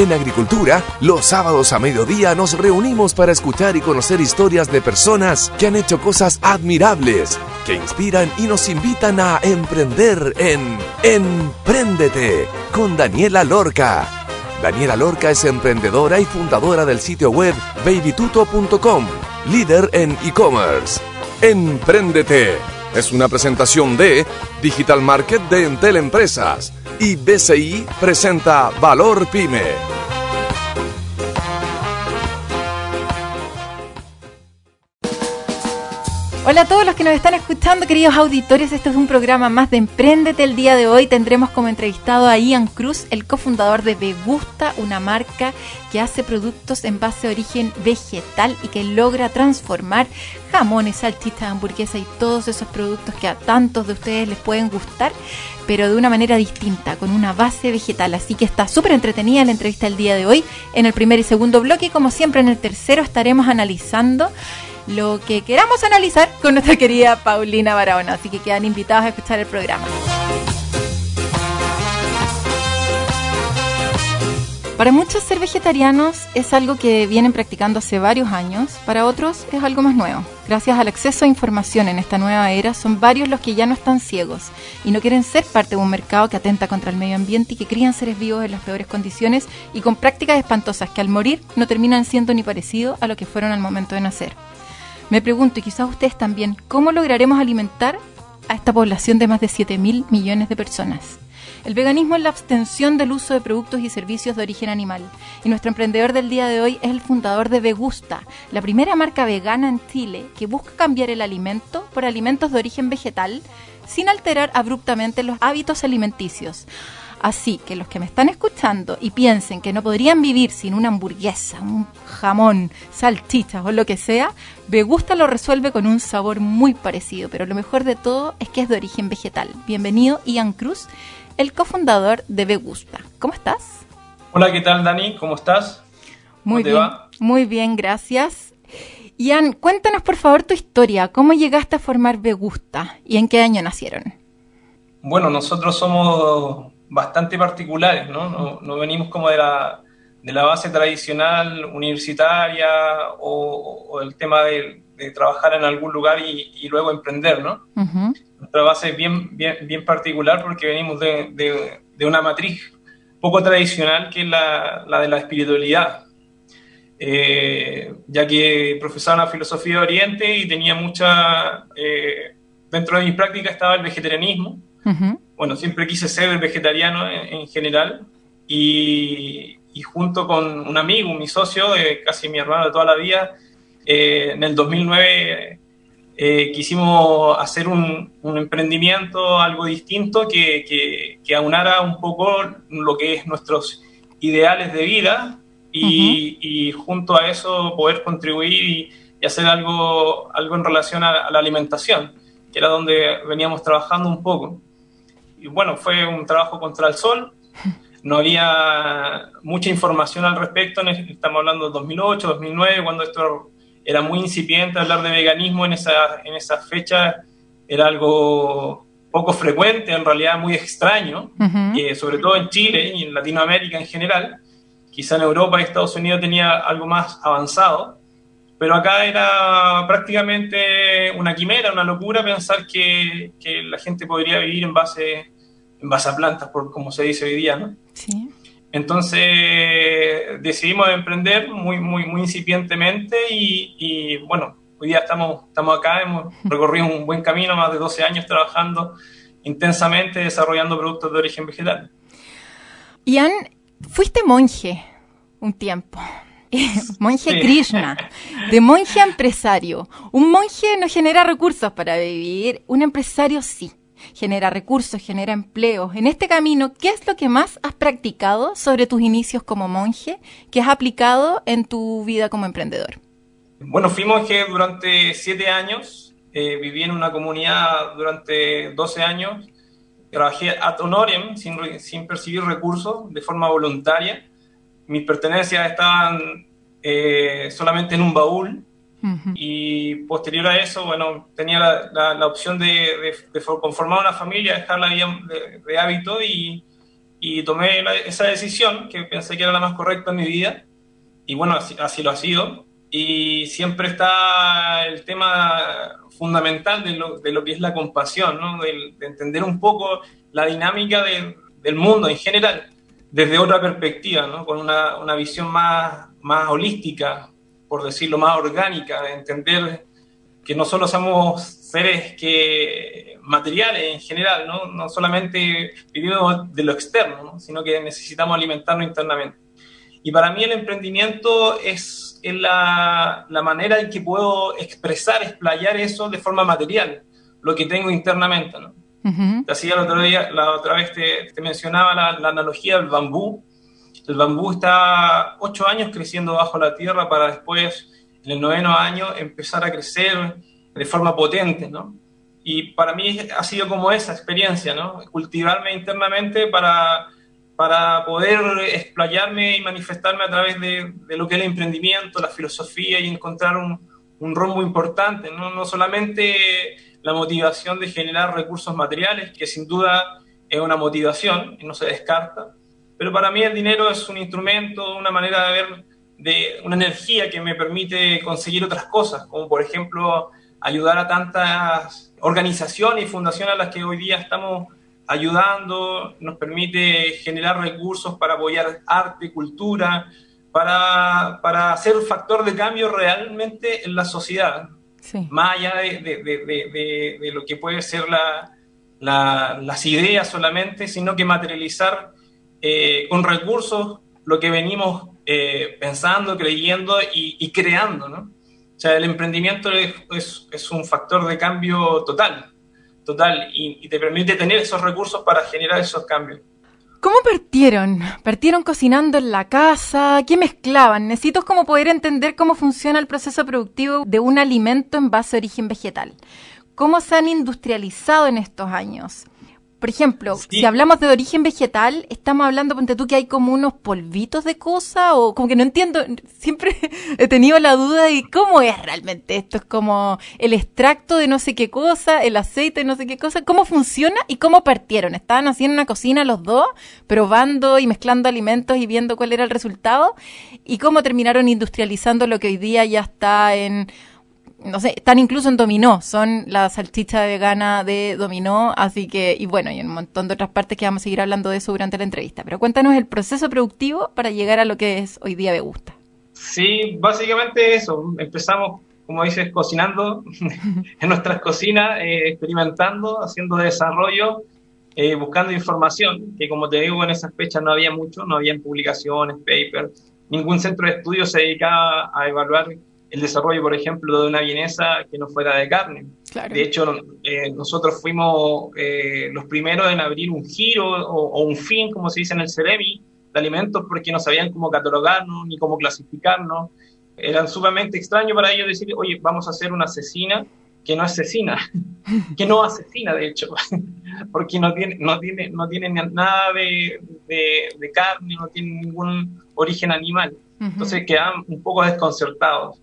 En Agricultura, los sábados a mediodía nos reunimos para escuchar y conocer historias de personas que han hecho cosas admirables, que inspiran y nos invitan a emprender en Empréndete con Daniela Lorca. Daniela Lorca es emprendedora y fundadora del sitio web babytuto.com, líder en e-commerce. Empréndete es una presentación de Digital Market de Entel Empresas y BCI presenta Valor Pyme. Hola a todos los que nos están escuchando, queridos auditores. Este es un programa más de Emprendete. El día de hoy tendremos como entrevistado a Ian Cruz, el cofundador de Vegusta, una marca que hace productos en base de origen vegetal y que logra transformar jamones, salchichas, hamburguesas y todos esos productos que a tantos de ustedes les pueden gustar, pero de una manera distinta, con una base vegetal. Así que está súper entretenida la entrevista del día de hoy. En el primer y segundo bloque, y como siempre en el tercero, estaremos analizando lo que queramos analizar con nuestra querida Paulina Barahona. Así que quedan invitados a escuchar el programa. Para muchos ser vegetarianos es algo que vienen practicando hace varios años, para otros es algo más nuevo. Gracias al acceso a información en esta nueva era, son varios los que ya no están ciegos y no quieren ser parte de un mercado que atenta contra el medio ambiente y que crían seres vivos en las peores condiciones y con prácticas espantosas que al morir no terminan siendo ni parecido a lo que fueron al momento de nacer. Me pregunto, y quizás ustedes también, ¿cómo lograremos alimentar a esta población de más de 7 mil millones de personas? El veganismo es la abstención del uso de productos y servicios de origen animal. Y nuestro emprendedor del día de hoy es el fundador de Vegusta, la primera marca vegana en Chile que busca cambiar el alimento por alimentos de origen vegetal sin alterar abruptamente los hábitos alimenticios. Así que los que me están escuchando y piensen que no podrían vivir sin una hamburguesa, un jamón, salchichas o lo que sea, Me Gusta lo resuelve con un sabor muy parecido, pero lo mejor de todo es que es de origen vegetal. Bienvenido Ian Cruz, el cofundador de Me Gusta. ¿Cómo estás? Hola, ¿qué tal Dani? ¿Cómo estás? Muy bien, muy bien, gracias. Ian, cuéntanos por favor tu historia. ¿Cómo llegaste a formar Me Gusta y en qué año nacieron? Bueno, nosotros somos bastante particulares, ¿no? No, venimos como de la, de la, base tradicional universitaria o, el tema de, trabajar en algún lugar y, luego emprender, ¿no? Nuestra base es bien, bien, bien particular porque venimos de, de, una matriz poco tradicional que es la, la de la espiritualidad. Eh, ya que profesaba una filosofía de Oriente y tenía mucha... Eh, dentro de mis prácticas estaba el vegetarianismo, bueno, siempre quise ser vegetariano en, general y, junto con un amigo, mi socio, eh, casi mi hermano de toda la vida, eh, en el 2009 eh, quisimos hacer un, emprendimiento, algo distinto que, que, aunara un poco lo que es nuestros ideales de vida y, junto a eso poder contribuir y, hacer algo, algo en relación a la alimentación, que era donde veníamos trabajando un poco y bueno, fue un trabajo contra el sol. No había mucha información al respecto, estamos hablando de 2008, 2009, cuando esto era muy incipiente, hablar de veganismo en esa, en esa fecha era algo poco frecuente, en realidad muy extraño, sobre todo en Chile y en Latinoamérica en general. Quizá en Europa y Estados Unidos tenía algo más avanzado, pero acá era prácticamente una quimera, una locura pensar que, que, la gente podría vivir en base, en base a plantas, por como se dice hoy día, ¿no? Sí. Entonces decidimos emprender muy, muy, muy incipientemente y, y, bueno, hoy día estamos, estamos acá, hemos recorrido un buen camino, más de 12 años trabajando intensamente, desarrollando productos de origen vegetal. Ian, fuiste monje un tiempo. monje Krishna, de monje a empresario. Un monje no genera recursos para vivir, un empresario sí. Genera recursos, genera empleos. En este camino, ¿qué es lo que más has practicado sobre tus inicios como monje que has aplicado en tu vida como emprendedor? Bueno, fui monje durante siete años, eh, viví en una comunidad durante 12 años, trabajé ad honorem, sin, percibir recursos, de forma voluntaria mis pertenencias estaban eh, solamente en un baúl y posterior a eso, bueno, tenía la, la, opción de, de, conformar una familia, dejar la vida de, hábito y, y tomé esa decisión que pensé que era la más correcta en mi vida y bueno, así, lo ha sido. Y siempre está el tema fundamental de lo, de lo que es la compasión, ¿no? de, entender un poco la dinámica del mundo en general desde otra perspectiva, ¿no? con una, una, visión más, más holística, por decirlo, más orgánica, de entender que no solo somos seres que materiales en general, no, no solamente vivimos de lo externo, sino que necesitamos alimentarnos internamente. Y para mí el emprendimiento es, la, la, manera en que puedo expresar, explayar eso de forma material, lo que tengo internamente. ¿no? Así la otra, día, la otra vez te, te mencionaba la, la, analogía del bambú. El bambú está ocho años creciendo bajo la tierra para después, en el noveno año, empezar a crecer de forma potente, ¿no? Y para mí ha sido como esa experiencia, ¿no? Cultivarme internamente para, para poder explayarme y manifestarme a través de, de, lo que es el emprendimiento, la filosofía y encontrar un, un rumbo importante, ¿no? No solamente la motivación de generar recursos materiales, que sin duda es una motivación y no se descarta, pero para mí el dinero es un instrumento, una manera de ver, de una energía que me permite conseguir otras cosas, como por ejemplo ayudar a tantas organizaciones y fundaciones a las que hoy día estamos ayudando, nos permite generar recursos para apoyar arte, cultura, para, para ser un factor de cambio realmente en la sociedad, más allá de, de, de, de, lo que puede ser la, la, las ideas solamente, sino que materializar eh, con recursos lo que venimos eh, pensando, creyendo y, creando, ¿no? O sea, el emprendimiento es, es, un factor de cambio total, total, y, te permite tener esos recursos para generar esos cambios. ¿Cómo partieron? ¿Partieron cocinando en la casa? ¿Qué mezclaban? Necesito como poder entender cómo funciona el proceso productivo de un alimento en base a origen vegetal. ¿Cómo se han industrializado en estos años? Por ejemplo, si hablamos de origen vegetal, estamos hablando, ponte tú, que hay como unos polvitos de cosa, o como que no entiendo, siempre he tenido la duda de cómo es realmente esto. Es como el extracto de no sé qué cosa, el aceite de no sé qué cosa, cómo funciona y cómo partieron. Estaban haciendo una cocina los dos, probando y mezclando alimentos y viendo cuál era el resultado, y cómo terminaron industrializando lo que hoy día ya está en no sé, están incluso en Dominó, son la salchicha vegana de Dominó, así que, y bueno, y un montón de otras partes que vamos a seguir hablando de eso durante la entrevista. Pero cuéntanos el proceso productivo para llegar a lo que es hoy día Me Gusta. Sí, básicamente eso, empezamos, como dices, cocinando en nuestras cocinas, eh, experimentando, haciendo desarrollo, eh, buscando información, que como te digo, en esas fechas no había mucho, no había publicaciones, papers, ningún centro de estudio se dedicaba a evaluar el desarrollo, por ejemplo, de una vienesa que no fuera de carne. De hecho, eh, nosotros fuimos eh, los primeros en abrir un giro o, un fin, como se dice en el Ceremi, de alimentos porque no sabían cómo catalogarnos ni cómo clasificarnos. Eran sumamente extraño para ellos decir, oye, vamos a hacer una asesina que no asesina, que no asesina, de hecho, porque no tiene, no tiene, no tiene nada de, de, carne, no tiene ningún origen animal. Entonces quedan un poco desconcertados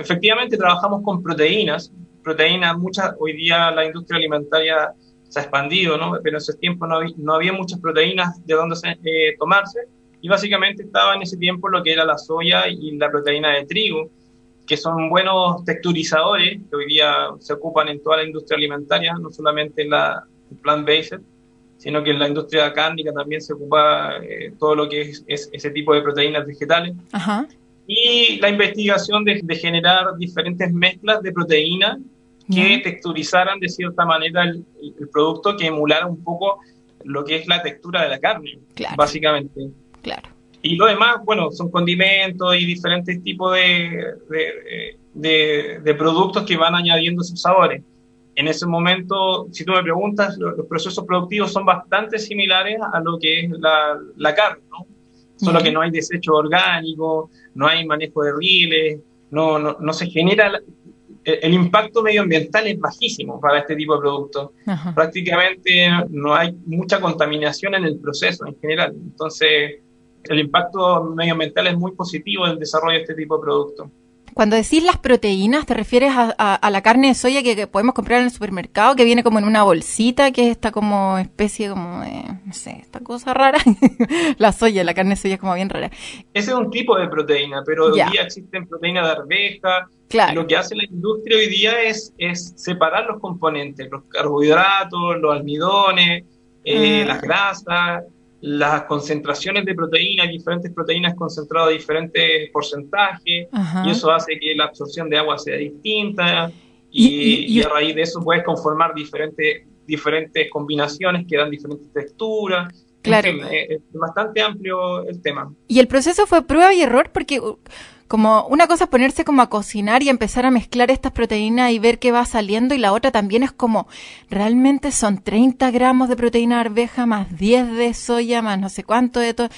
efectivamente trabajamos con proteínas, proteínas, muchas, hoy día la industria alimentaria se ha expandido, ¿no? Pero en ese tiempo no había, no había muchas proteínas de dónde eh, tomarse y básicamente estaba en ese tiempo lo que era la soya y la proteína de trigo, que son buenos texturizadores que hoy día se ocupan en toda la industria alimentaria, no solamente en la plant-based, sino que en la industria cárnica también se ocupa eh, todo lo que es, es, ese tipo de proteínas vegetales. Ajá y la investigación de, generar diferentes mezclas de proteínas que texturizaran de cierta manera el, producto, que emulara un poco lo que es la textura de la carne, básicamente. Claro. Y lo demás, bueno, son condimentos y diferentes tipos de, de, productos que van añadiendo sus sabores. En ese momento, si tú me preguntas, los, procesos productivos son bastante similares a lo que es la, la carne, ¿no? Solo que no hay desecho orgánico, no hay manejo de rieles, no, no, no se genera... el, impacto medioambiental es bajísimo para este tipo de productos. Prácticamente no hay mucha contaminación en el proceso en general. Entonces, el impacto medioambiental es muy positivo en el desarrollo de este tipo de productos. Cuando decís las proteínas, ¿te refieres a, la carne de soya que, podemos comprar en el supermercado, que viene como en una bolsita, que es esta como especie como de, no sé, esta cosa rara? la soya, la carne de soya es como bien rara. Ese es un tipo de proteína, pero hoy día existen proteínas de arveja. Lo que hace la industria hoy día es, es separar los componentes, los carbohidratos, los almidones, eh, ah. las grasas, las concentraciones de proteínas, diferentes proteínas concentradas a diferentes porcentajes, y eso hace que la absorción de agua sea distinta, y, a raíz de eso puedes conformar diferentes, diferentes combinaciones que dan diferentes texturas. Claro. es bastante amplio el tema. Y el proceso fue prueba y error porque como una cosa es ponerse como a cocinar y empezar a mezclar estas proteínas y ver qué va saliendo y la otra también es como realmente son 30 gramos de proteína de arveja más 10 de soya más no sé cuánto de todo.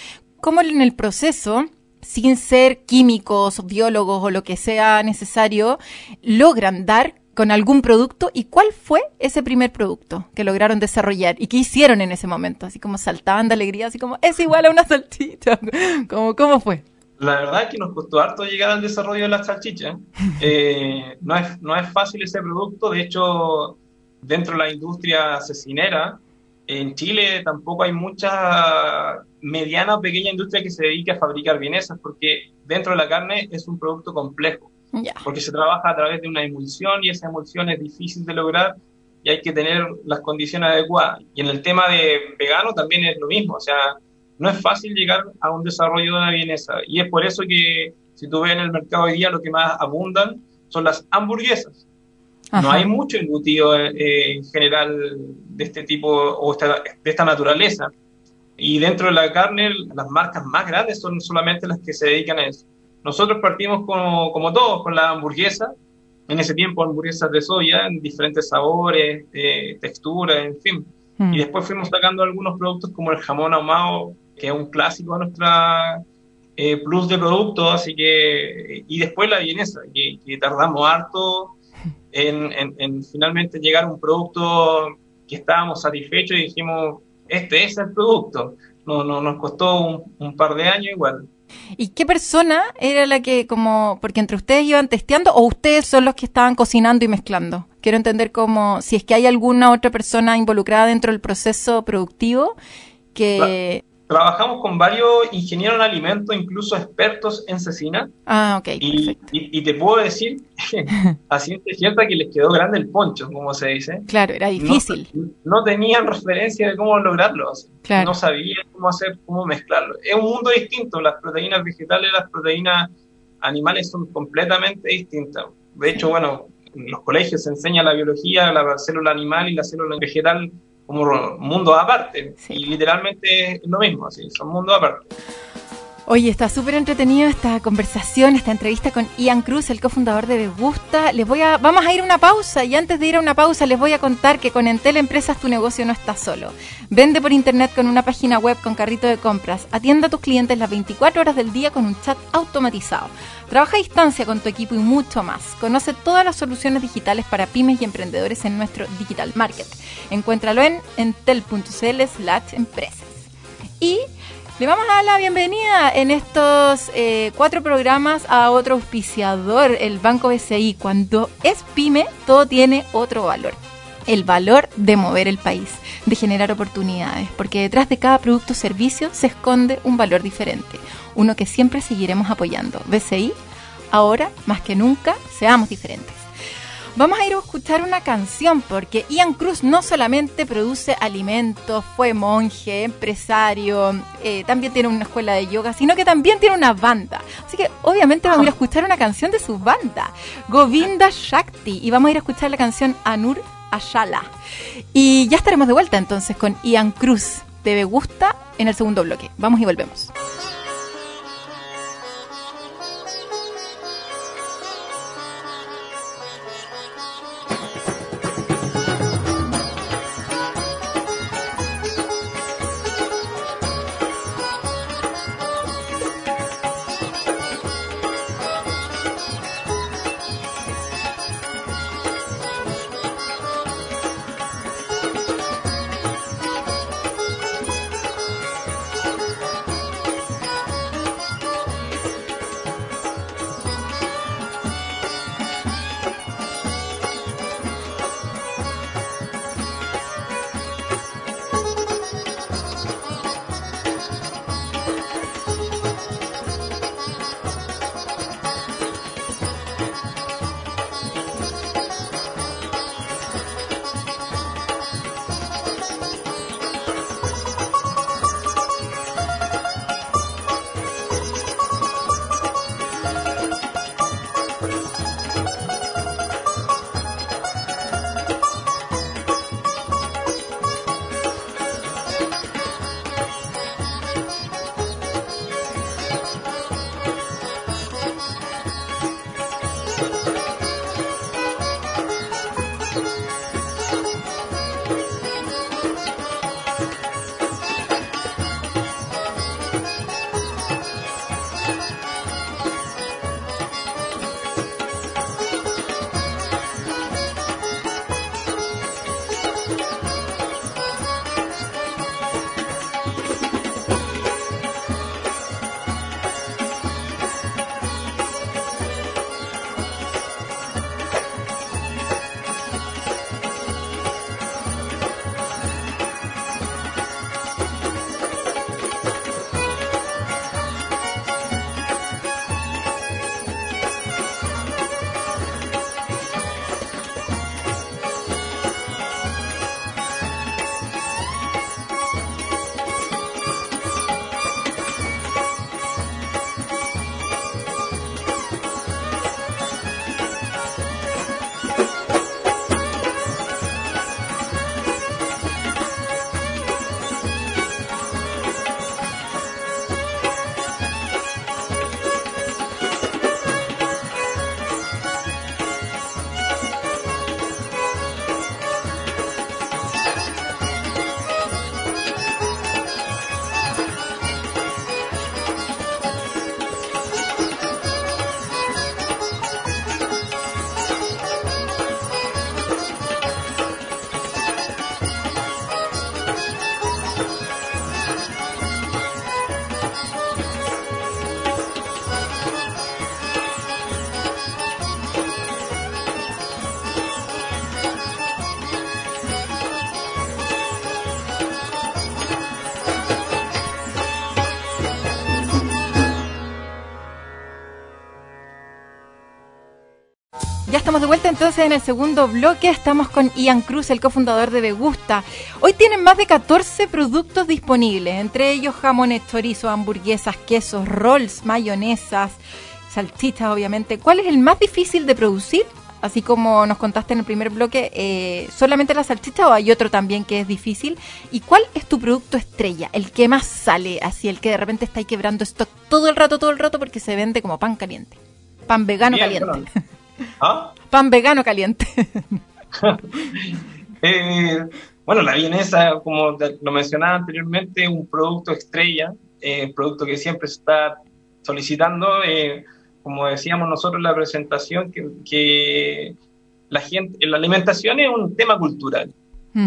Como en el proceso sin ser químicos, biólogos o lo que sea necesario, logran dar con algún producto y cuál fue ese primer producto que lograron desarrollar y qué hicieron en ese momento, así como saltaban de alegría, así como es igual a una salchicha, como cómo fue. La verdad es que nos costó harto llegar al desarrollo de la salchicha. Eh, no, es, no es fácil ese producto, de hecho, dentro de la industria cecinera, en Chile tampoco hay mucha mediana o pequeña industria que se dedique a fabricar vienesas, porque dentro de la carne es un producto complejo, porque se trabaja a través de una emulsión y esa emulsión es difícil de lograr y hay que tener las condiciones adecuadas. Y en el tema de vegano también es lo mismo, o sea, no es fácil llegar a un desarrollo de una vienesa. Y es por eso que, si tú ves en el mercado hoy día, lo que más abundan son las hamburguesas. No hay mucho embutido eh, en general de este tipo o de esta naturaleza. Y dentro de la carne, las marcas más grandes son solamente las que se dedican a eso. Nosotros partimos como, como todos, con la hamburguesa. En ese tiempo, hamburguesas de soya, en diferentes sabores, eh, texturas, en fin. Mm. Y después fuimos sacando algunos productos como el jamón ahumado, que es un clásico de nuestra eh, plus de producto, así que, y después la vienesa, que, tardamos harto en, en, finalmente llegar a un producto que estábamos satisfechos y dijimos, este es el producto. No, no, nos costó un, par de años igual. ¿Y qué persona era la que, como, porque entre ustedes iban testeando o ustedes son los que estaban cocinando y mezclando? Quiero entender cómo, si es que hay alguna otra persona involucrada dentro del proceso productivo que... Trabajamos con varios ingenieros en alimentos, incluso expertos en cecina. Ah, ok. Y, y, te puedo decir, a ciencia cierta, que les quedó grande el poncho, como se dice. Claro, era difícil. No, tenían referencia de cómo lograrlo. No sabían cómo hacer, cómo mezclarlo. Es un mundo distinto. Las proteínas vegetales y las proteínas animales son completamente distintas. De hecho, bueno, en los colegios se enseña la biología, la célula animal y la célula vegetal como mundo aparte. Y literalmente es lo mismo, así, son mundos aparte. Oye, está súper entretenida esta conversación, esta entrevista con Ian Cruz, el cofundador de Begusta. Les voy a, vamos a ir a una pausa y antes de ir a una pausa les voy a contar que con Entel Empresas tu negocio no está solo. Vende por internet con una página web con carrito de compras. Atienda a tus clientes las 24 horas del día con un chat automatizado. Trabaja a distancia con tu equipo y mucho más. Conoce todas las soluciones digitales para pymes y emprendedores en nuestro Digital Market. Encuéntralo en entel.cl slash empresas. Y le vamos a dar la bienvenida en estos eh, cuatro programas a otro auspiciador, el Banco BCI. Cuando es pyme, todo tiene otro valor. El valor de mover el país, de generar oportunidades, porque detrás de cada producto o servicio se esconde un valor diferente, uno que siempre seguiremos apoyando. BCI, ahora más que nunca, seamos diferentes. Vamos a ir a escuchar una canción porque Ian Cruz no solamente produce alimentos, fue monje, empresario, eh, también tiene una escuela de yoga, sino que también tiene una banda. Así que obviamente vamos a ir a escuchar una canción de su banda, Govinda Shakti, y vamos a ir a escuchar la canción Anur Y ya estaremos de vuelta entonces con Ian Cruz de Me Gusta en el segundo bloque. Vamos y volvemos. Estamos de vuelta entonces en el segundo bloque. Estamos con Ian Cruz, el cofundador de Begusta. Hoy tienen más de 14 productos disponibles, entre ellos jamones, chorizo, hamburguesas, quesos, rolls, mayonesas, salchichas, obviamente. ¿Cuál es el más difícil de producir? Así como nos contaste en el primer bloque, eh, ¿solamente la salchicha o hay otro también que es difícil? ¿Y cuál es tu producto estrella? El que más sale, así el que de repente está ahí quebrando stock todo el rato, todo el rato porque se vende como pan caliente. Pan vegano caliente. ¿Ah? Pan vegano caliente. Eh, bueno, la vienesa, como lo mencionaba anteriormente, un producto estrella, eh, producto que siempre se está solicitando. Eh, como decíamos nosotros en la presentación, que, la gente, la alimentación es un tema cultural.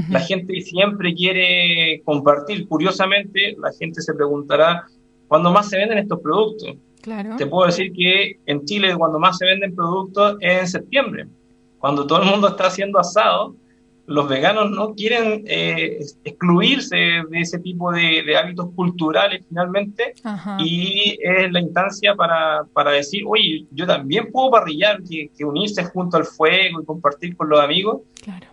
La gente siempre quiere compartir. Curiosamente, la gente se preguntará, ¿cuándo más se venden estos productos? Te puedo decir que en Chile cuando más se venden productos es en septiembre, cuando todo el mundo está haciendo asado, los veganos no quieren eh, excluirse de ese tipo de, hábitos culturales finalmente. Y es la instancia para, para, decir, oye, yo también puedo parrillar, que, unirse junto al fuego y compartir con los amigos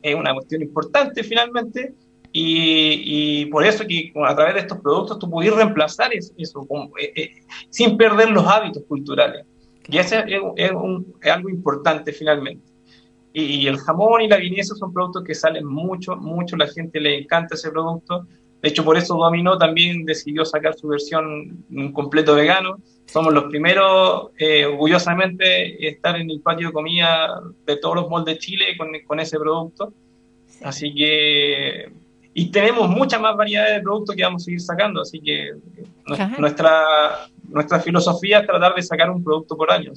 es una cuestión importante finalmente y, por eso que a través de estos productos tú puedes reemplazar eso, eh, eh, sin perder los hábitos culturales. Y ese es, algo importante finalmente. Y, el jamón y la vienesa son productos que salen mucho, mucho, la gente le encanta ese producto. De hecho, por eso Domino también decidió sacar su versión completo vegano. Somos los primeros, eh, orgullosamente, estar en el patio de comida de todos los moldes de Chile con, con ese producto. Así que y tenemos mucha más variedad de productos que vamos a seguir sacando, así que nuestra, nuestra filosofía es tratar de sacar un producto por año.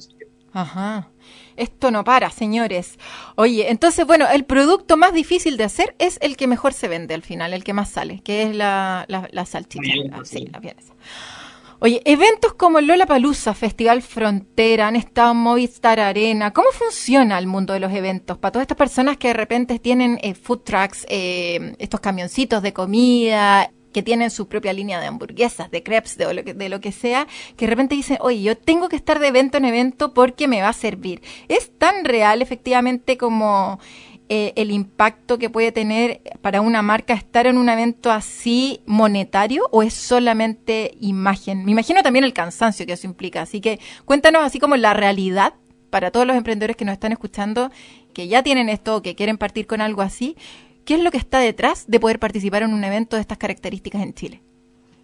Ajá. Esto no para, señores. Oye, entonces, bueno, el producto más difícil de hacer es el que mejor se vende al final, el que más sale, que es la, la, salchicha. sí, la Oye, eventos como Lola Palusa, Festival Frontera, han estado Movistar Arena. ¿Cómo funciona el mundo de los eventos? Para todas estas personas que de repente tienen eh, food trucks, eh, estos camioncitos de comida, que tienen su propia línea de hamburguesas, de crepes, de lo, que, de lo que sea, que de repente dicen, oye, yo tengo que estar de evento en evento porque me va a servir. ¿Es tan real efectivamente como eh, el impacto que puede tener para una marca estar en un evento así monetario o es solamente imagen? Me imagino también el cansancio que eso implica. Así que cuéntanos así como la realidad para todos los emprendedores que nos están escuchando, que ya tienen esto o que quieren partir con algo así. ¿Qué es lo que está detrás de poder participar en un evento de estas características en Chile?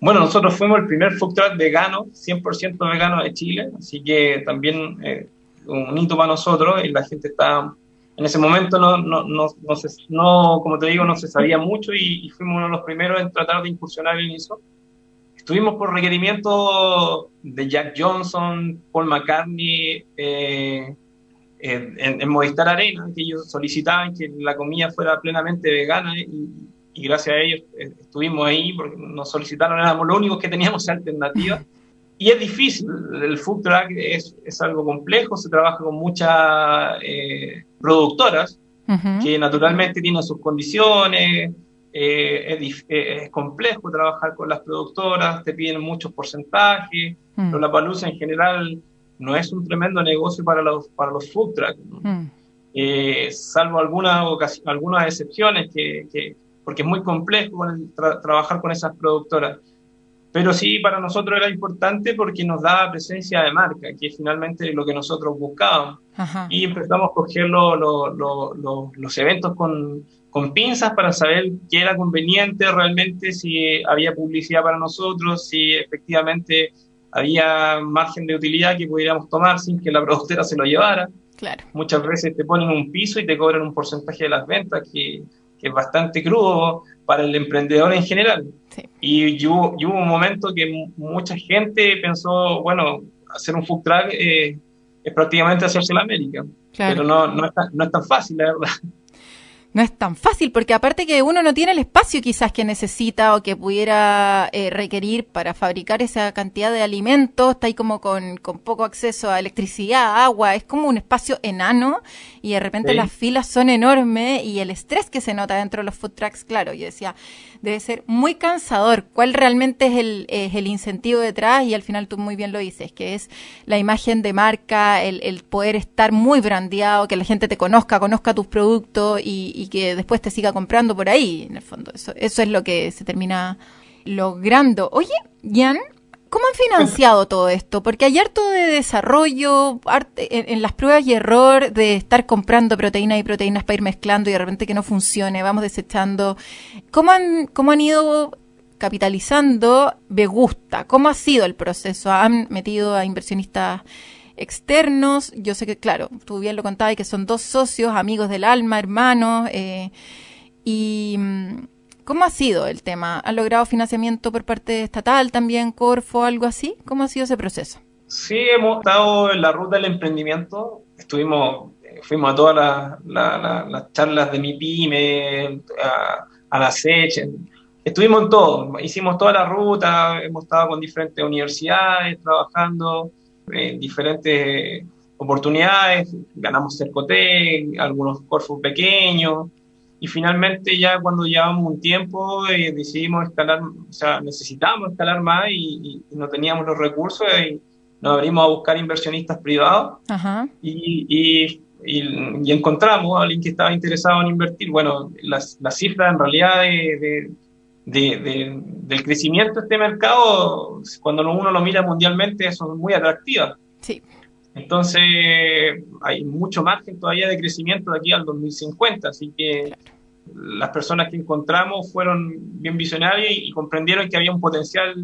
Bueno, nosotros fuimos el primer food truck vegano, 100% vegano de Chile, así que también eh, un hito para nosotros y la gente está en ese momento no, no, no, no, se, no, como te digo, no se sabía mucho y, fuimos uno de los primeros en tratar de incursionar en eso. Estuvimos por requerimiento de Jack Johnson, Paul McCartney, eh, en, Movistar Arena, que ellos solicitaban que la comida fuera plenamente vegana y, y gracias a ellos eh, estuvimos ahí porque nos solicitaron, éramos los únicos que teníamos alternativa. Y es difícil, el food truck es, es algo complejo, se trabaja con muchas eh, productoras que naturalmente tienen sus condiciones, eh, es, complejo trabajar con las productoras, te piden muchos porcentajes, mm. pero la palusa en general no es un tremendo negocio para los, para los food trucks, mm. eh, salvo algunas, algunas excepciones, que, porque es muy complejo trabajar con esas productoras. Pero sí, para nosotros era importante porque nos daba presencia de marca, que es finalmente lo que nosotros buscábamos. Y empezamos a coger los eventos con, con pinzas para saber qué era conveniente realmente, si había publicidad para nosotros, si efectivamente había margen de utilidad que pudiéramos tomar sin que la productora se lo llevara. Claro. Muchas veces te ponen un piso y te cobran un porcentaje de las ventas que es bastante crudo para el emprendedor en general. Y, hubo, un momento que mucha gente pensó, bueno, hacer un food truck eh, es prácticamente hacerse la América, pero no, no, es tan, no es tan fácil, la verdad. No es tan fácil, porque aparte que uno no tiene el espacio quizás que necesita o que pudiera eh, requerir para fabricar esa cantidad de alimentos, está ahí como con, con, poco acceso a electricidad, agua, es como un espacio enano y de repente las filas son enormes y el estrés que se nota dentro de los food trucks, claro, yo decía, debe ser muy cansador. ¿Cuál realmente es el, es el incentivo detrás? Y al final tú muy bien lo dices, que es la imagen de marca, el, el poder estar muy brandeado, que la gente te conozca, conozca tus productos y, y, que después te siga comprando por ahí, en el fondo. Eso, eso es lo que se termina logrando. Oye, Jan, ¿Cómo han financiado todo esto? Porque hay harto de desarrollo, en, las pruebas y error de estar comprando proteínas y proteínas para ir mezclando y de repente que no funcione, vamos desechando. ¿Cómo han, cómo han ido capitalizando Me Gusta? ¿Cómo ha sido el proceso? ¿Han metido a inversionistas externos? Yo sé que, claro, tú bien lo contabas, que son dos socios, amigos del alma, hermanos, eh, y mm, ¿Cómo ha sido el tema? ¿Han logrado financiamiento por parte estatal también, Corfo, algo así? ¿Cómo ha sido ese proceso? Sí, hemos estado en la ruta del emprendimiento. Estuvimos, eh, fuimos a todas las, charlas de mi pyme, a, la SECH. Estuvimos en todo, hicimos toda la ruta, hemos estado con diferentes universidades trabajando en diferentes oportunidades, ganamos Cercotec, algunos Corfo pequeños, y finalmente ya cuando llevamos un tiempo eh, decidimos escalar, o sea, necesitábamos escalar más y, no teníamos los recursos y nos abrimos a buscar inversionistas privados Y, y, encontramos a alguien que estaba interesado en invertir. Bueno, las, las cifras en realidad de, de, del crecimiento de este mercado, cuando uno lo mira mundialmente, son muy atractivas. Sí. Entonces, hay mucho margen todavía de crecimiento de aquí al 2050, así que las personas que encontramos fueron bien visionarias y, comprendieron que había un potencial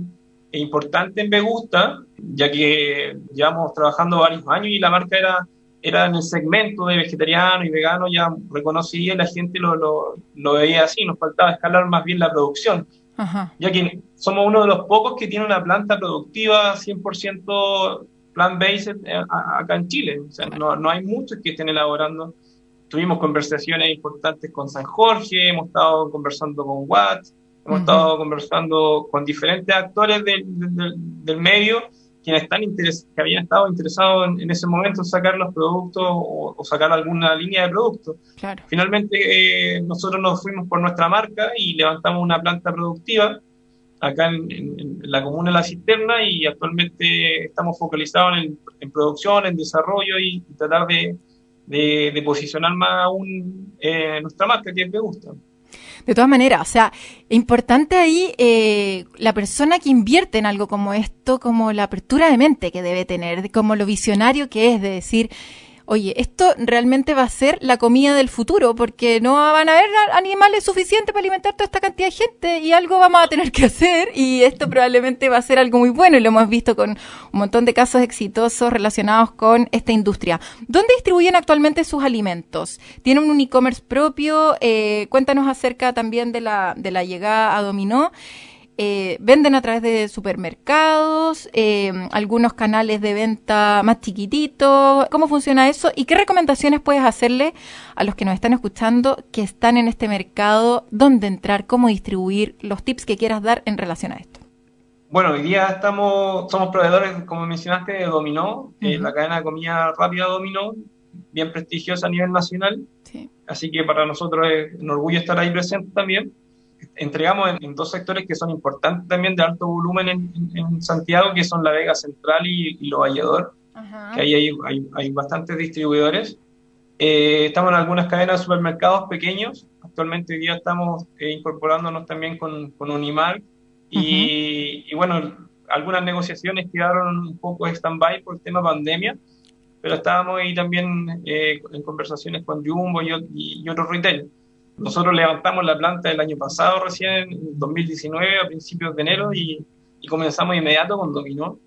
importante en Vegusta, ya que llevamos trabajando varios años y la marca era, era en el segmento de vegetariano y vegano ya reconocía y la gente lo, lo, lo veía así, nos faltaba escalar más bien la producción. Ya que somos uno de los pocos que tiene una planta productiva 100% plant-based eh, acá en Chile. O sea, no, no hay muchos que estén elaborando tuvimos conversaciones importantes con San Jorge, hemos estado conversando con Watts, hemos estado conversando con diferentes actores del, del, medio quienes están que habían estado interesados en, ese momento en sacar los productos o, sacar alguna línea de productos. Finalmente eh, nosotros nos fuimos por nuestra marca y levantamos una planta productiva acá en, la comuna de La Cisterna y actualmente estamos focalizados en, producción, en desarrollo y tratar de, de, posicionar más aún eh, nuestra marca, que me gusta. De todas maneras, o sea, importante ahí eh, la persona que invierte en algo como esto, como la apertura de mente que debe tener, como lo visionario que es de decir, oye, esto realmente va a ser la comida del futuro, porque no van a haber animales suficientes para alimentar toda esta cantidad de gente y algo vamos a tener que hacer y esto probablemente va a ser algo muy bueno y lo hemos visto con un montón de casos exitosos relacionados con esta industria. ¿Dónde distribuyen actualmente sus alimentos? ¿Tienen un e-commerce propio? Eh, cuéntanos acerca también de la, de la llegada a Dominó. Eh, venden a través de supermercados, eh, algunos canales de venta más chiquititos. ¿Cómo funciona eso? ¿Y qué recomendaciones puedes hacerle a los que nos están escuchando que están en este mercado? ¿Dónde entrar? ¿Cómo distribuir? Los tips que quieras dar en relación a esto. Bueno, hoy día estamos, somos proveedores, como mencionaste, de Dominó, eh, la cadena de comida rápida Dominó, bien prestigiosa a nivel nacional. Así que para nosotros es un orgullo estar ahí presente también entregamos en, dos sectores que son importantes también de alto volumen en, Santiago, que son la Vega Central y, y Lo Valledor, que ahí hay, hay, bastantes distribuidores. Eh, estamos en algunas cadenas de supermercados pequeños. Actualmente hoy día estamos eh, incorporándonos también con, con Unimark. y, y, bueno, algunas negociaciones quedaron un poco stand-by por el tema pandemia, pero estábamos ahí también eh, en conversaciones con Jumbo y, y otros retailers. Nosotros levantamos la planta el año pasado, recién, en 2019, a principios de enero, y, comenzamos inmediato con Dominó.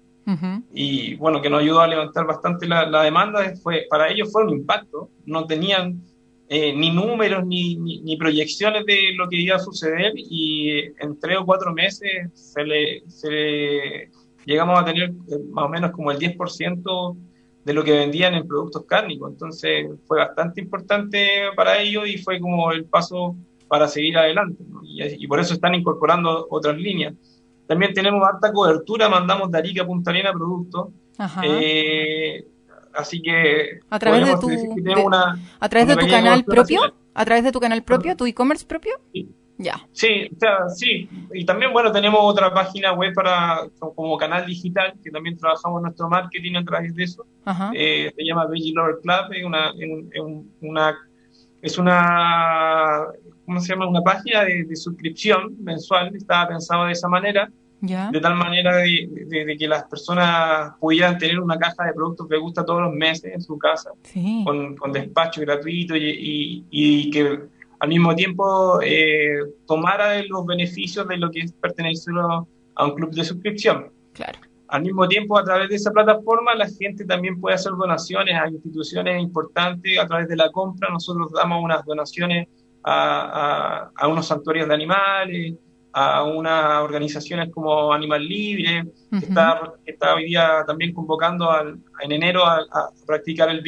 Y bueno, que nos ayudó a levantar bastante la, demanda. Fue, para ellos fue un impacto. No tenían eh, ni números ni, ni, proyecciones de lo que iba a suceder y en tres o cuatro meses se le, se llegamos a tener eh, más o menos como el 10% de lo que vendían en productos cárnicos. Entonces fue bastante importante para ellos y fue como el paso para seguir adelante. Y, por eso están incorporando otras líneas. También tenemos alta cobertura, mandamos de Arica a Punta Arena productos. Eh, así que a través de tu, a través de tu canal propio, a través de tu canal propio, tu e-commerce propio. Sí. Ya. Sí, o sea, sí. Y también, bueno, tenemos otra página web para como canal digital, que también trabajamos nuestro marketing a través de eso. Eh, se llama Veggie Lover Club, es una, una, es una, ¿cómo se llama? Una página de, suscripción mensual, estaba pensado de esa manera. De tal manera de, que las personas pudieran tener una caja de productos que gusta todos los meses en su casa, con, con, despacho gratuito y, y que al mismo tiempo eh, tomara los beneficios de lo que es pertenecer a un club de suscripción. Claro. Al mismo tiempo, a través de esa plataforma, la gente también puede hacer donaciones a instituciones importantes a través de la compra. Nosotros damos unas donaciones a, a, unos santuarios de animales, a unas organizaciones como Animal Libre, que está, está, hoy día también convocando en enero a, a practicar el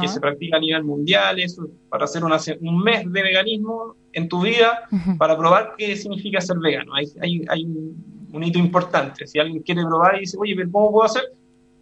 Que se practica a nivel mundial, eso, para hacer un mes de veganismo en tu vida, para probar qué significa ser vegano. Hay, hay, hay un, hito importante. Si alguien quiere probar y dice, oye, ¿cómo puedo hacer?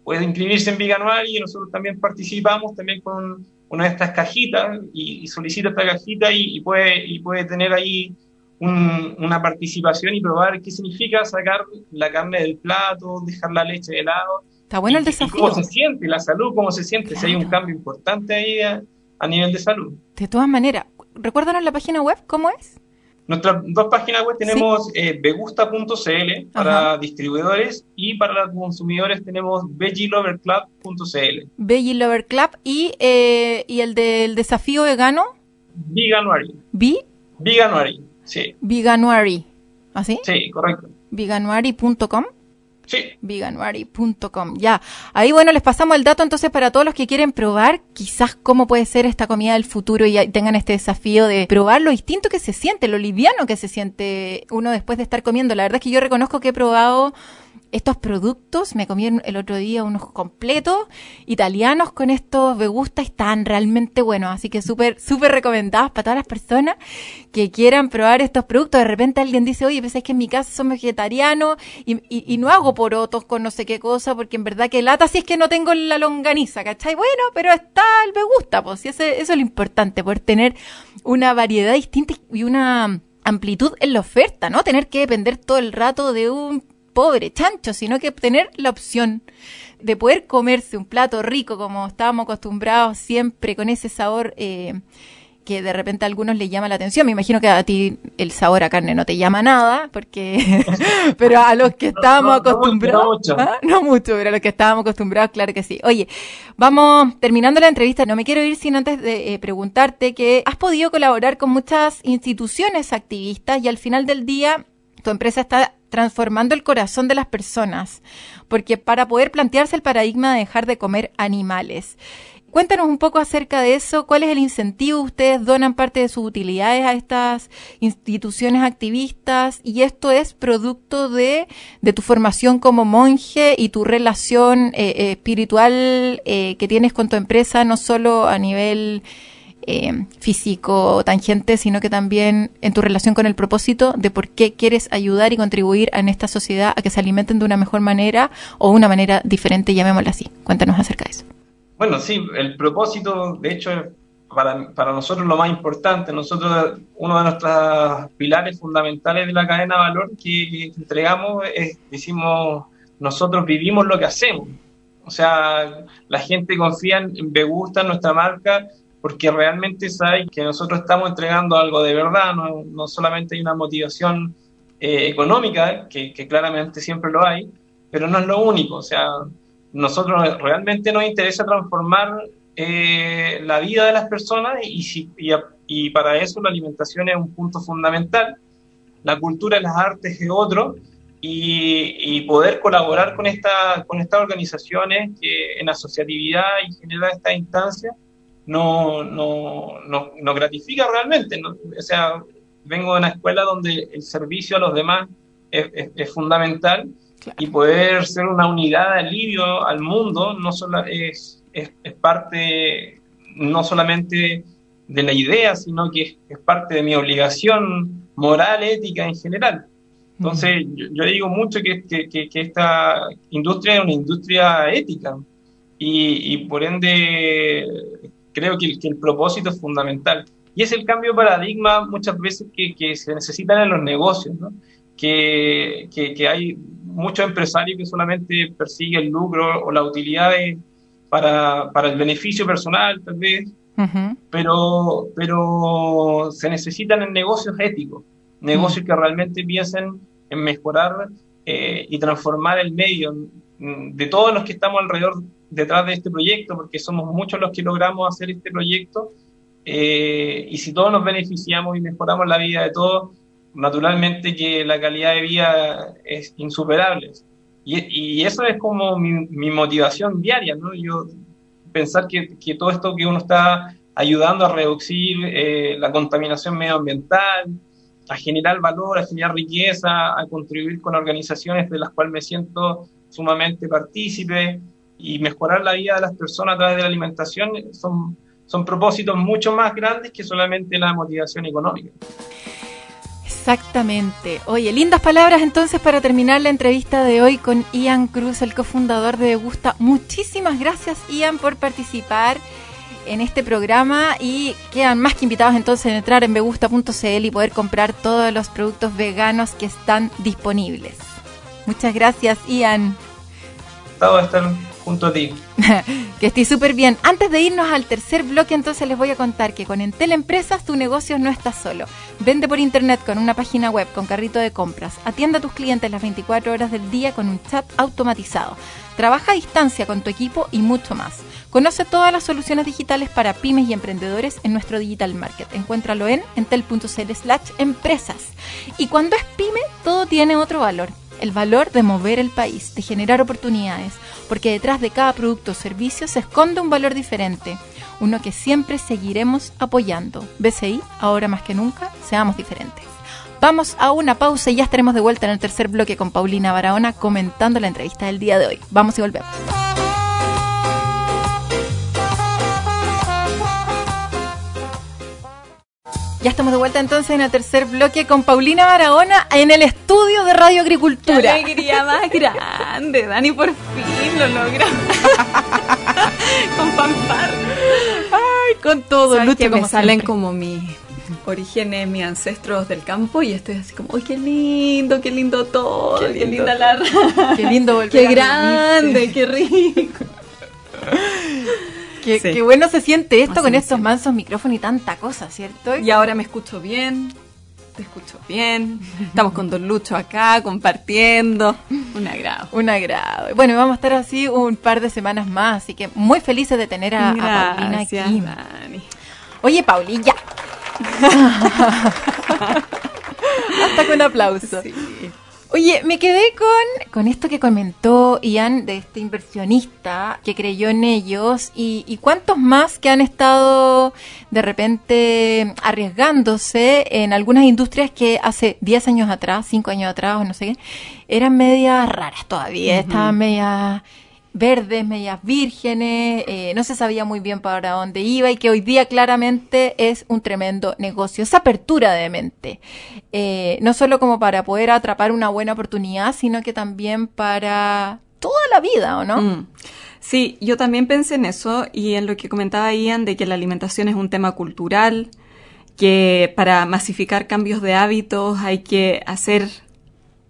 Puede inscribirse en Veganual y nosotros también participamos también con una de estas cajitas y, solicita esta cajita y, puede, y puede tener ahí una participación y probar qué significa sacar la carne del plato, dejar la leche de lado Está bueno el desafío. ¿Cómo se siente la salud? ¿Cómo se siente? Si hay un cambio importante ahí a, nivel de salud. De todas maneras, recuérdanos la página web, ¿cómo es? Nuestras dos páginas web tenemos eh, begusta.cl para distribuidores y para los consumidores tenemos vegiloverclub.cl. Vegiloverclub y, eh, y el del desafío vegano. Veganuary. ¿Vi? Veganuary, sí. Veganuary, ¿así? Sí, correcto. Veganuary.com. Sí. Veganuary.com. Ya. Ahí, bueno, les pasamos el dato entonces para todos los que quieren probar quizás cómo puede ser esta comida del futuro y tengan este desafío de probar lo distinto que se siente, lo liviano que se siente uno después de estar comiendo. La verdad es que yo reconozco que he probado estos productos, me comí el otro día unos completos italianos con estos me gusta están realmente buenos, así que súper, súper recomendados para todas las personas que quieran probar estos productos. De repente alguien dice, oye, pues es que en mi casa somos vegetarianos y, y, no hago porotos con no sé qué cosa, porque en verdad que lata si es que no tengo la longaniza, ¿cachai? Bueno, pero está el me gusta, pues, y eso es lo importante, poder tener una variedad distinta y una amplitud en la oferta, ¿no? Tener que depender todo el rato de un pobre chancho, sino que tener la opción de poder comerse un plato rico como estábamos acostumbrados siempre con ese sabor eh, que de repente a algunos les llama la atención. Me imagino que a ti el sabor a carne no te llama nada, porque pero a los que estábamos acostumbrados, no, mucho. ¿ah? no mucho, pero a los que estábamos acostumbrados, claro que sí. Oye, vamos terminando la entrevista. No me quiero ir sin antes de eh, preguntarte que has podido colaborar con muchas instituciones activistas y al final del día tu empresa está transformando el corazón de las personas, porque para poder plantearse el paradigma de dejar de comer animales. Cuéntanos un poco acerca de eso, cuál es el incentivo, ustedes donan parte de sus utilidades a estas instituciones activistas y esto es producto de, tu formación como monje y tu relación eh, eh, espiritual eh, que tienes con tu empresa, no solo a nivel eh, físico tangente, sino que también en tu relación con el propósito de por qué quieres ayudar y contribuir en esta sociedad a que se alimenten de una mejor manera o una manera diferente, llamémosla así. Cuéntanos acerca de eso. Bueno, sí, el propósito, de hecho, para, para nosotros lo más importante. Nosotros, uno de nuestros pilares fundamentales de la cadena de valor que, entregamos es, decimos, nosotros vivimos lo que hacemos. O sea, la gente confía en, Me Gusta, nuestra marca, porque realmente sabe que nosotros estamos entregando algo de verdad, no, no solamente hay una motivación eh, económica, que, claramente siempre lo hay, pero no es lo único, o sea, nosotros realmente nos interesa transformar eh, la vida de las personas y, si, y, para eso la alimentación es un punto fundamental, la cultura y las artes es otro, y, poder colaborar con, esta, con estas organizaciones que en asociatividad y generar esta instancia no, no, no, no gratifica realmente. O sea, vengo de una escuela donde el servicio a los demás es, fundamental y poder ser una unidad de alivio al mundo no solo es, es, parte no solamente de la idea, sino que es, parte de mi obligación moral, ética en general. Entonces, yo, digo mucho que, que, esta industria es una industria ética y, por ende creo que, el propósito es fundamental. Y es el cambio de paradigma muchas veces que, se necesitan en los negocios, ¿no? que, hay muchos empresarios que solamente persiguen el lucro o la utilidad para, para, el beneficio personal, tal vez, pero, pero se necesitan en negocios éticos, negocios que realmente piensen en mejorar eh, y transformar el medio de todos los que estamos alrededor detrás de este proyecto, porque somos muchos los que logramos hacer este proyecto, eh, y si todos nos beneficiamos y mejoramos la vida de todos, naturalmente que la calidad de vida es insuperable. Y, y eso es como mi, mi, motivación diaria, ¿no? Yo pensar que, que, todo esto que uno está ayudando a reducir eh, la contaminación medioambiental, a generar valor, a generar riqueza, a contribuir con organizaciones de las cuales me siento sumamente partícipe y mejorar la vida de las personas a través de la alimentación son, son propósitos mucho más grandes que solamente la motivación económica. Exactamente. Oye, lindas palabras entonces para terminar la entrevista de hoy con Ian Cruz, el cofundador de Gusta. Muchísimas gracias Ian por participar en este programa y quedan más que invitados entonces a entrar en megusta.cl y poder comprar todos los productos veganos que están disponibles. Muchas gracias Ian. Estar junto a ti. que estoy súper bien. Antes de irnos al tercer bloque, entonces les voy a contar que con Entel Empresas tu negocio no está solo. Vende por internet con una página web, con carrito de compras. Atienda a tus clientes las 24 horas del día con un chat automatizado. Trabaja a distancia con tu equipo y mucho más. Conoce todas las soluciones digitales para pymes y emprendedores en nuestro Digital Market. Encuéntralo en entel.cl slash empresas. Y cuando es pyme, todo tiene otro valor. El valor de mover el país, de generar oportunidades porque detrás de cada producto o servicio se esconde un valor diferente, uno que siempre seguiremos apoyando. BCI, ahora más que nunca, seamos diferentes. Vamos a una pausa y ya estaremos de vuelta en el tercer bloque con Paulina Barahona comentando la entrevista del día de hoy. Vamos y volvemos. Ya estamos de vuelta entonces en el tercer bloque con Paulina Barahona en el estudio de Radio Agricultura. Qué alegría más grande, Dani, por fin lo logra. con fanfar. Ay, con todo, Lucho, que me salen como mis orígenes, mis ancestros del campo y estoy así como, ¡ay, qué lindo, qué lindo todo! ¡Qué, linda la Qué lindo volver ¡Qué grande, qué rico! Qué, bueno se siente esto con estos mansos micrófonos y tanta cosa, ¿cierto? Y ahora me escucho bien, te escucho bien. Estamos con Don Lucho acá compartiendo. Un agrado. Un agrado. Bueno, vamos a estar así un par de semanas más, así que muy felices de tener a, Paulina aquí. Oye, Paulilla. Hasta con aplauso. Sí. Oye, me quedé con, con esto que comentó Ian de este inversionista que creyó en ellos y, y cuántos más que han estado de repente arriesgándose en algunas industrias que hace 10 años atrás, 5 años atrás o no sé qué, eran medias raras todavía, estaban medias verdes, medias vírgenes, eh, no se sabía muy bien para dónde iba y que hoy día claramente es un tremendo negocio. Esa apertura de mente, eh, no solo como para poder atrapar una buena oportunidad, sino que también para toda la vida, ¿o no? Mm. Sí, yo también pensé en eso y en lo que comentaba Ian de que la alimentación es un tema cultural, que para masificar cambios de hábitos hay que hacer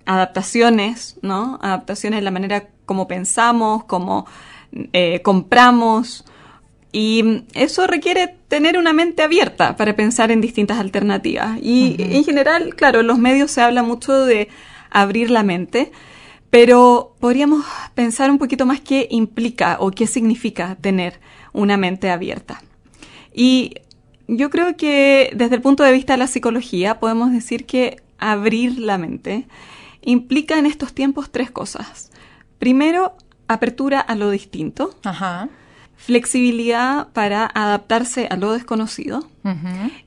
adaptaciones, ¿no? Adaptaciones en la manera como pensamos, como eh, compramos. Y eso requiere tener una mente abierta para pensar en distintas alternativas. Y en general, claro, en los medios se habla mucho de abrir la mente, pero podríamos pensar un poquito más qué implica o qué significa tener una mente abierta. Y yo creo que desde el punto de vista de la psicología podemos decir que abrir la mente implica en estos tiempos tres cosas. Primero, apertura a lo distinto. Flexibilidad para adaptarse a lo desconocido.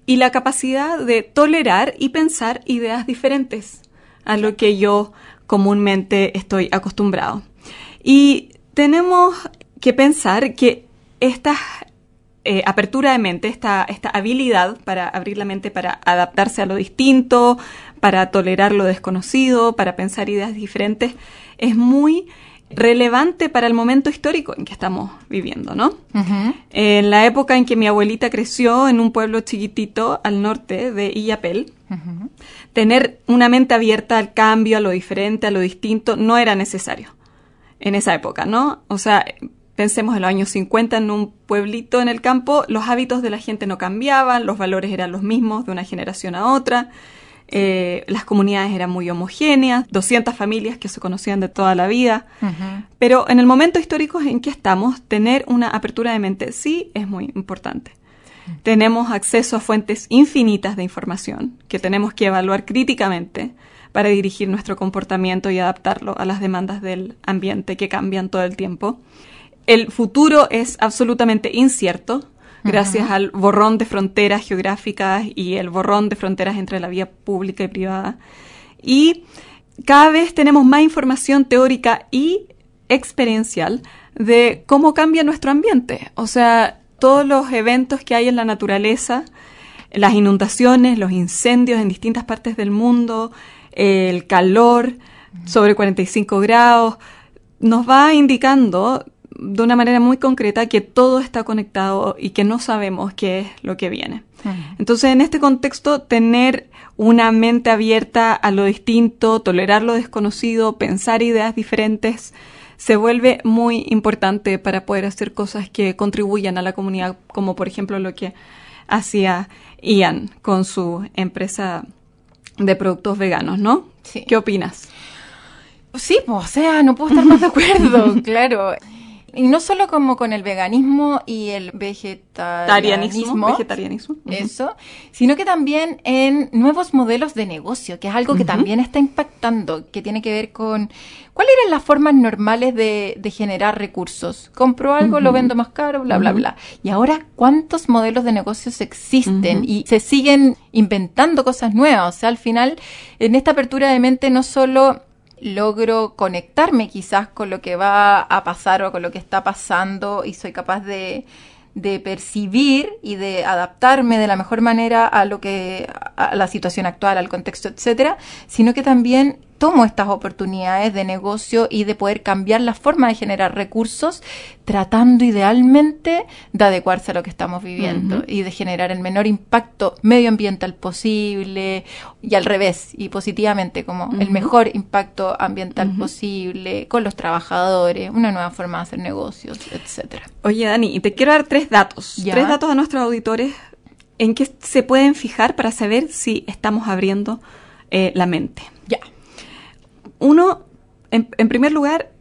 Y la capacidad de tolerar y pensar ideas diferentes a lo que yo comúnmente estoy acostumbrado. Y tenemos que pensar que esta eh, apertura de mente, esta, esta habilidad para abrir la mente, para adaptarse a lo distinto, para tolerar lo desconocido, para pensar ideas diferentes, es muy relevante para el momento histórico en que estamos viviendo, ¿no? En la época en que mi abuelita creció en un pueblo chiquitito al norte de Illapel, tener una mente abierta al cambio, a lo diferente, a lo distinto, no era necesario en esa época, ¿no? O sea, pensemos en los años 50 en un pueblito en el campo, los hábitos de la gente no cambiaban, los valores eran los mismos de una generación a otra, eh, las comunidades eran muy homogéneas, 200 familias que se conocían de toda la vida. Pero en el momento histórico en que estamos, tener una apertura de mente sí es muy importante. Tenemos acceso a fuentes infinitas de información que tenemos que evaluar críticamente para dirigir nuestro comportamiento y adaptarlo a las demandas del ambiente que cambian todo el tiempo. El futuro es absolutamente incierto, gracias al borrón de fronteras geográficas y el borrón de fronteras entre la vía pública y privada. Y cada vez tenemos más información teórica y experiencial de cómo cambia nuestro ambiente. O sea, todos los eventos que hay en la naturaleza, las inundaciones, los incendios en distintas partes del mundo, el calor sobre 45 grados, nos va indicando de una manera muy concreta que todo está conectado y que no sabemos qué es lo que viene. Entonces, en este contexto, tener una mente abierta a lo distinto, tolerar lo desconocido, pensar ideas diferentes, se vuelve muy importante para poder hacer cosas que contribuyan a la comunidad, como por ejemplo lo que hacía Ian con su empresa de productos veganos, ¿no? Sí. ¿Qué opinas? Sí, pues, o sea, no puedo estar más de acuerdo, claro. Y no solo como con el veganismo y el vegetarianismo, vegetarianismo. eso, sino que también en nuevos modelos de negocio, que es algo que también está impactando, que tiene que ver con cuáles eran las formas normales de, generar recursos. Compro algo, lo vendo más caro, bla, bla, bla. Y ahora, ¿cuántos modelos de negocios existen? Y se siguen inventando cosas nuevas. O sea, al final, en esta apertura de mente no solo logro conectarme quizás con lo que va a pasar o con lo que está pasando y soy capaz de, de percibir y de adaptarme de la mejor manera a lo que a la situación actual, al contexto, etcétera, sino que también tomo estas oportunidades de negocio y de poder cambiar la forma de generar recursos, tratando idealmente de adecuarse a lo que estamos viviendo y de generar el menor impacto medioambiental posible y al revés, y positivamente, como el mejor impacto ambiental posible con los trabajadores, una nueva forma de hacer negocios, etcétera. Oye, Dani, te quiero dar tres datos, tres datos a nuestros auditores. En que se pueden fijar para saber si estamos abriendo eh, la mente. Uno, en, primer lugar,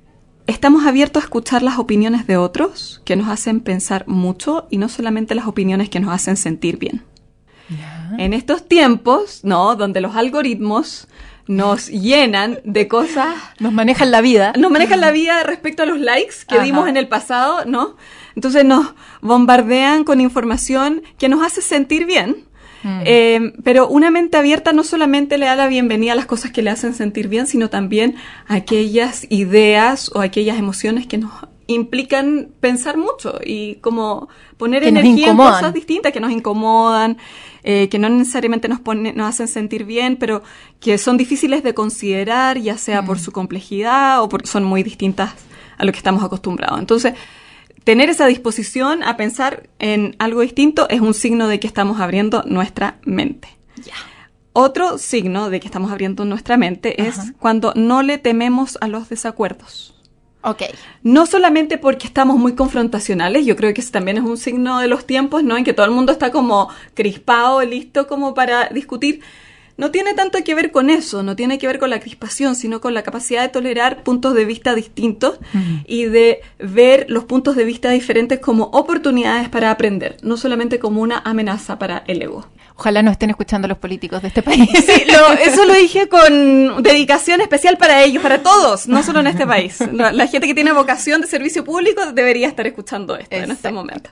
estamos abiertos a escuchar las opiniones de otros que nos hacen pensar mucho y no solamente las opiniones que nos hacen sentir bien. En estos tiempos, ¿no? Donde los algoritmos nos llenan de cosas. Nos manejan la vida. Nos manejan la vida respecto a los likes que dimos en el pasado, ¿no? Entonces nos bombardean con información que nos hace sentir bien Mm. Eh, pero una mente abierta no solamente le da la bienvenida a las cosas que le hacen sentir bien, sino también a aquellas ideas o aquellas emociones que nos implican pensar mucho y como poner energía en cosas distintas que nos incomodan, eh, que no necesariamente nos, nos hacen sentir bien, pero que son difíciles de considerar, ya sea por mm. su complejidad o porque son muy distintas a lo que estamos acostumbrados. Entonces, tener esa disposición a pensar en algo distinto es un signo de que estamos abriendo nuestra mente. Otro signo de que estamos abriendo nuestra mente es cuando no le tememos a los desacuerdos. Ok. No solamente porque estamos muy confrontacionales, yo creo que ese también es un signo de los tiempos, ¿no? En que todo el mundo está como crispado, listo como para discutir, no tiene tanto que ver con eso, no tiene que ver con la crispación, sino con la capacidad de tolerar puntos de vista distintos y de ver los puntos de vista diferentes como oportunidades para aprender, no solamente como una amenaza para el ego. Ojalá no estén escuchando los políticos de este país. Sí, eso lo dije con dedicación especial para ellos, para todos, no solo en este país. La, gente que tiene vocación de servicio público debería estar escuchando esto en este momento.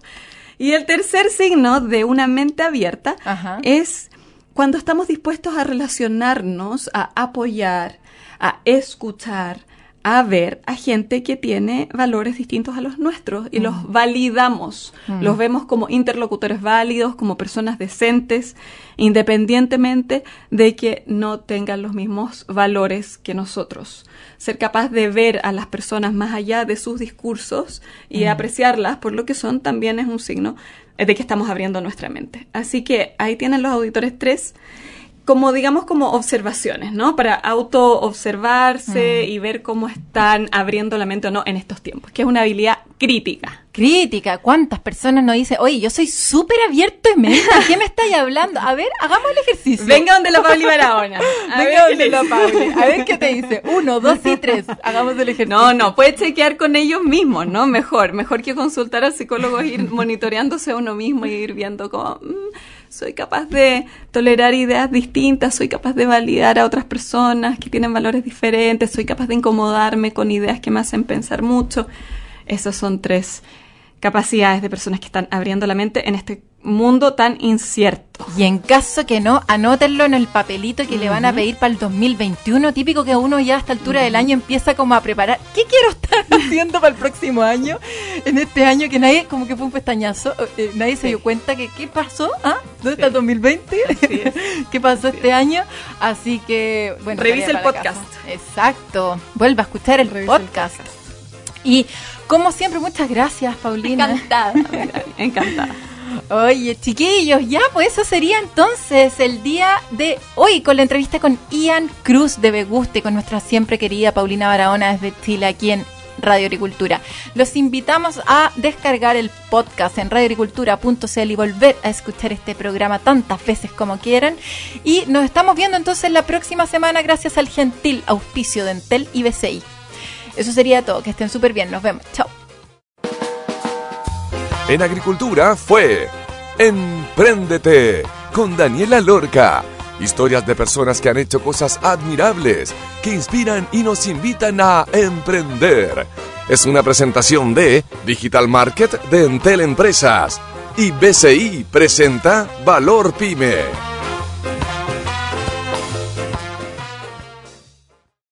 Y el tercer signo de una mente abierta es cuando estamos dispuestos a relacionarnos, a apoyar, a escuchar, a ver a gente que tiene valores distintos a los nuestros y los mm. validamos, mm. los vemos como interlocutores válidos, como personas decentes, independientemente de que no tengan los mismos valores que nosotros. Ser capaz de ver a las personas más allá de sus discursos y mm. apreciarlas por lo que son también es un signo de que estamos abriendo nuestra mente. Así que ahí tienen los auditores tres como digamos como observaciones, ¿no? Para auto observarse mm. y ver cómo están abriendo la mente o no en estos tiempos, que es una habilidad crítica. Crítica, ¿cuántas personas nos dicen, oye, yo soy súper abierto y mente, ¿qué me estáis hablando? A ver, hagamos el ejercicio. Venga donde la Pauli Barahona. Venga donde la Pauli. A ver qué te dice. Uno, dos y tres. Hagamos el ejercicio. No, no, puede chequear con ellos mismos, ¿no? Mejor, mejor que consultar al psicólogo ir monitoreándose a uno mismo y ir viendo cómo... Mm, soy capaz de tolerar ideas distintas, soy capaz de validar a otras personas que tienen valores diferentes, soy capaz de incomodarme con ideas que me hacen pensar mucho. Esos son tres capacidades de personas que están abriendo la mente en este mundo tan incierto. Y en caso que no, anótenlo en el papelito que le van a pedir para el 2021. Típico que uno ya a esta altura del año empieza como a preparar. ¿Qué quiero estar haciendo para el próximo año? En este año que nadie, como que fue un pestañazo, eh, nadie se dio cuenta que qué pasó. ¿Ah? ¿Dónde está el 2020? ¿Qué pasó este año? Así que, bueno. Revisa el podcast. Exacto. Vuelva a escuchar el podcast. Y como siempre, muchas gracias, Paulina. Encantada. encantada. Oye, chiquillos, ya, pues eso sería entonces el día de hoy con la entrevista con Ian Cruz de Beguste, con nuestra siempre querida Paulina Barahona desde Chile, aquí en Radio Agricultura. Los invitamos a descargar el podcast en radioagricultura.cl y volver a escuchar este programa tantas veces como quieran. Y nos estamos viendo entonces la próxima semana gracias al gentil auspicio de Entel y BCI. Eso sería todo. Que estén súper bien. Nos vemos. Chao. En Agricultura fue Empréndete con Daniela Lorca. Historias de personas que han hecho cosas admirables, que inspiran y nos invitan a emprender. Es una presentación de Digital Market de Entel Empresas y BCI presenta Valor Pyme.